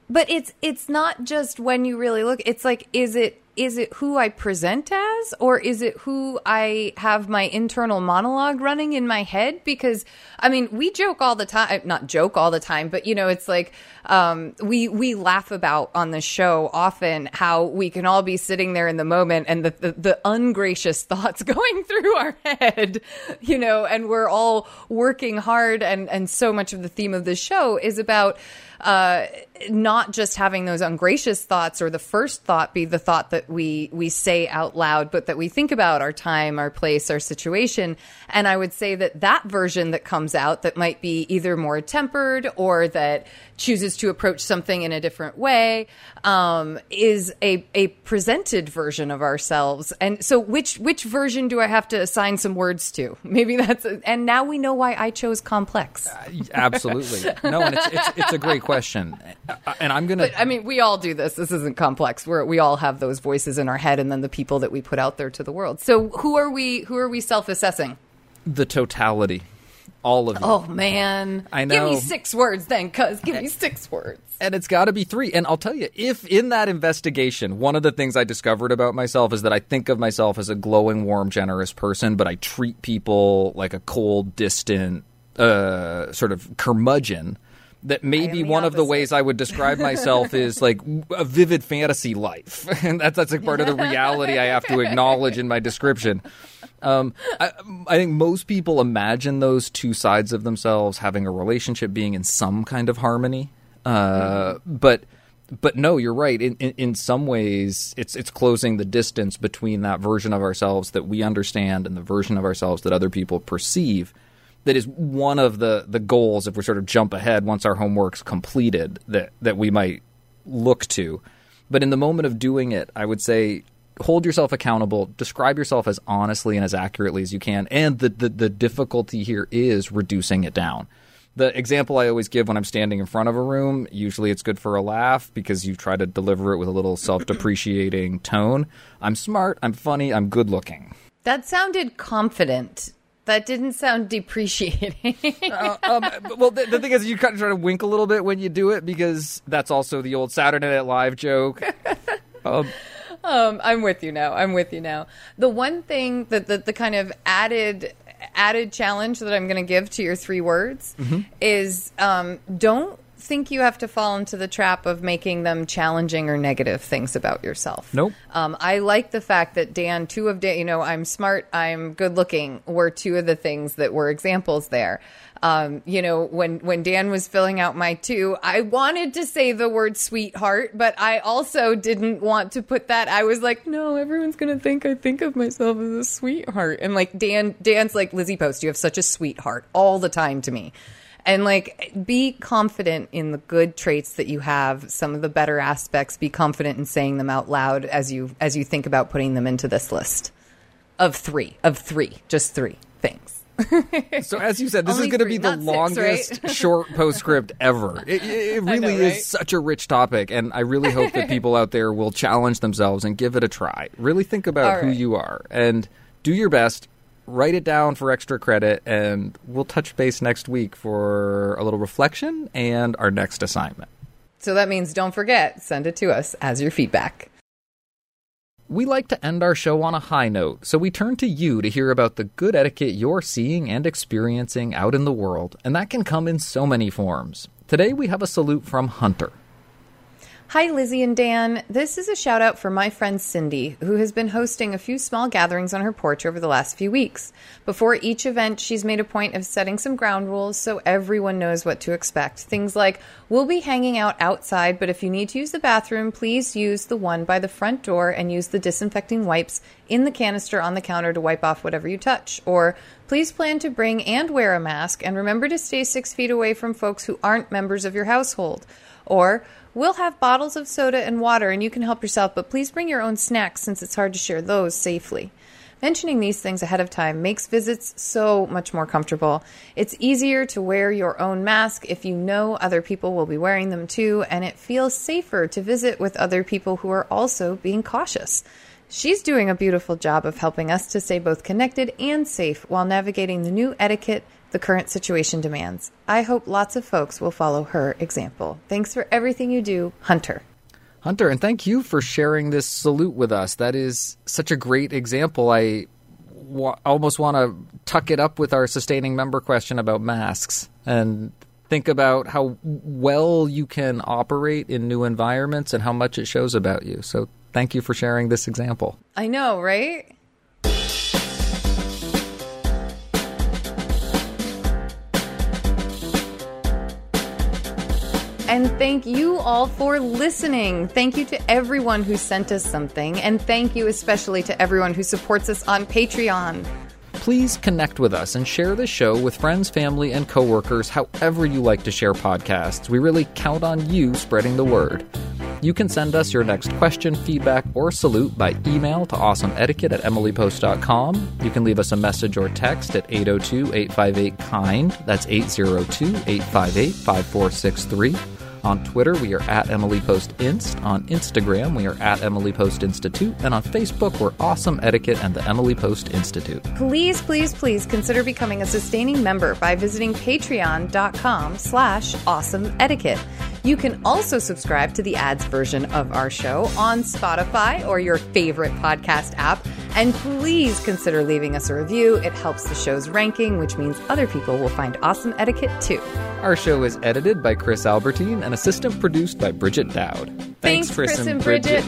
But it's it's not just when you really look. It's like is it is it who I present as or is it who I have my internal monologue running in my head? Because I mean, we joke all the time, not joke all the time, but you know, it's like um, we we laugh about on the show often how we can all be sitting there in the moment and the, the, the ungracious [laughs] thoughts going through our head, [laughs] you know, and we're all working hard and and so much of the theme of the show is about uh, not just having those ungracious thoughts or the first thought be the thought that we we say out loud, but that we think about our time, our place, our situation. And I would say that that version that comes out that might be either more tempered or that chooses to approach something in a different way um, is a, a presented version of ourselves. And so which which version do i have to assign some words to? [laughs] Maybe that's a, and now we know why i chose complex. Uh, absolutely. No and it's, it's, it's a great question and i'm gonna but, i mean we all do this this isn't complex we we all have those voices in our head and then the people that we put out there to the world so who are we who are we self-assessing the totality all of you. Oh man, I know. Give me six words then, cuz give me six words. And it's got to be three. And I'll tell you, if in that investigation, one of the things I discovered about myself is that I think of myself as a glowing, warm, generous person, but I treat people like a cold, distant, uh, sort of curmudgeon that maybe one opposite. of the ways I would describe myself is [laughs] like a vivid fantasy life, [laughs] and that's that's like part of the reality I have to acknowledge in my description. Um, I, I, think most people imagine those two sides of themselves having a relationship being in some kind of harmony, uh, mm-hmm. but but no, you're right. In, in, in some ways, it's it's closing the distance between that version of ourselves that we understand and the version of ourselves that other people perceive that is one of the the goals if we sort of jump ahead once our homework's completed that that we might look to. But in the moment of doing it, I would say hold yourself accountable, describe yourself as honestly and as accurately as you can. And the, the, the difficulty here is reducing it down. The example I always give when I'm standing in front of a room, usually it's good for a laugh because you try to deliver it with a little self depreciating tone. I'm smart, I'm funny, I'm good looking. That sounded confident that didn't sound [laughs] depreciating. uh, um, well, the, the, thing is, you kind of try to wink a little bit when you do it because that's also the old Saturday Night Live joke. [laughs] Um, um, I'm with you now. I'm with you now. The one thing that the, the kind of added added challenge that I'm going to give to your three words mm-hmm. is um, don't think you have to fall into the trap of making them challenging or negative things about yourself. Nope. Um, I like the fact that Dan, two of Dan, you know, I'm smart, I'm good looking, were two of the things that were examples there. Um, you know, when when Dan was filling out my two, I wanted to say the word sweetheart, but I also didn't want to put that. I was like, no, everyone's gonna think I think of myself as a sweetheart. And like Dan, Dan's like Lizzie Post, you have such a sweetheart all the time to me and like be confident in the good traits that you have some of the better aspects be confident in saying them out loud as you as you think about putting them into this list of three of three just three things so as you said, this is going to be the longest six, right? short postscript ever. [laughs] It, it really know, right? is such a rich topic, and I really hope that people out there will challenge themselves and give it a try. Really think about right. who you are and do your best write it down for extra credit, and we'll touch base next week for a little reflection and our next assignment. So that means don't forget, send it to us as your feedback. We like to end our show on a high note, so we turn to you to hear about the good etiquette you're seeing and experiencing out in the world, and that can come in so many forms. Today we have a salute from Hunter. Hi, Lizzie and Dan. This is a shout out for my friend Cindy, who has been hosting a few small gatherings on her porch over the last few weeks. Before each event, she's made a point of setting some ground rules so everyone knows what to expect. Things like, we'll be hanging out outside, but if you need to use the bathroom, please use the one by the front door and use the disinfecting wipes in the canister on the counter to wipe off whatever you touch. Or, please plan to bring and wear a mask, and remember to stay six feet away from folks who aren't members of your household. Or, We'll have bottles of soda and water, and you can help yourself, but please bring your own snacks since it's hard to share those safely. Mentioning these things ahead of time makes visits so much more comfortable. It's easier to wear your own mask if you know other people will be wearing them too, and it feels safer to visit with other people who are also being cautious. She's doing a beautiful job of helping us to stay both connected and safe while navigating the new etiquette the current situation demands. I hope lots of folks will follow her example. Thanks for everything you do, Hunter. Hunter, and thank you for sharing this salute with us. That is such a great example. I w- almost want to tuck it up with our sustaining member question about masks and think about how well you can operate in new environments and how much it shows about you. So, thank you for sharing this example. I know, right? And thank you all for listening. Thank you to everyone who sent us something. And thank you especially to everyone who supports us on Patreon. Please connect with us and share the show with friends, family, and coworkers however you like to share podcasts. We really count on you spreading the word. You can send us your next question, feedback, or salute by email to awesomeetiquette at emilypost.com. You can leave us a message or text at 802 858 KIND. That's 802 858 5463. On Twitter, we are at Emily Post Inst. On Instagram, we are at Emily Post Institute. And on Facebook, we're Awesome Etiquette and the Emily Post Institute. Please, please, please consider becoming a sustaining member by visiting patreon.com slash awesome etiquette. You can also subscribe to the ads version of our show on Spotify or your favorite podcast app. And please consider leaving us a review. It helps the show's ranking, which means other people will find awesome etiquette too. Our show is edited by Chris Albertine and assistant produced by Bridget Dowd. Thanks, Chris, and Bridget.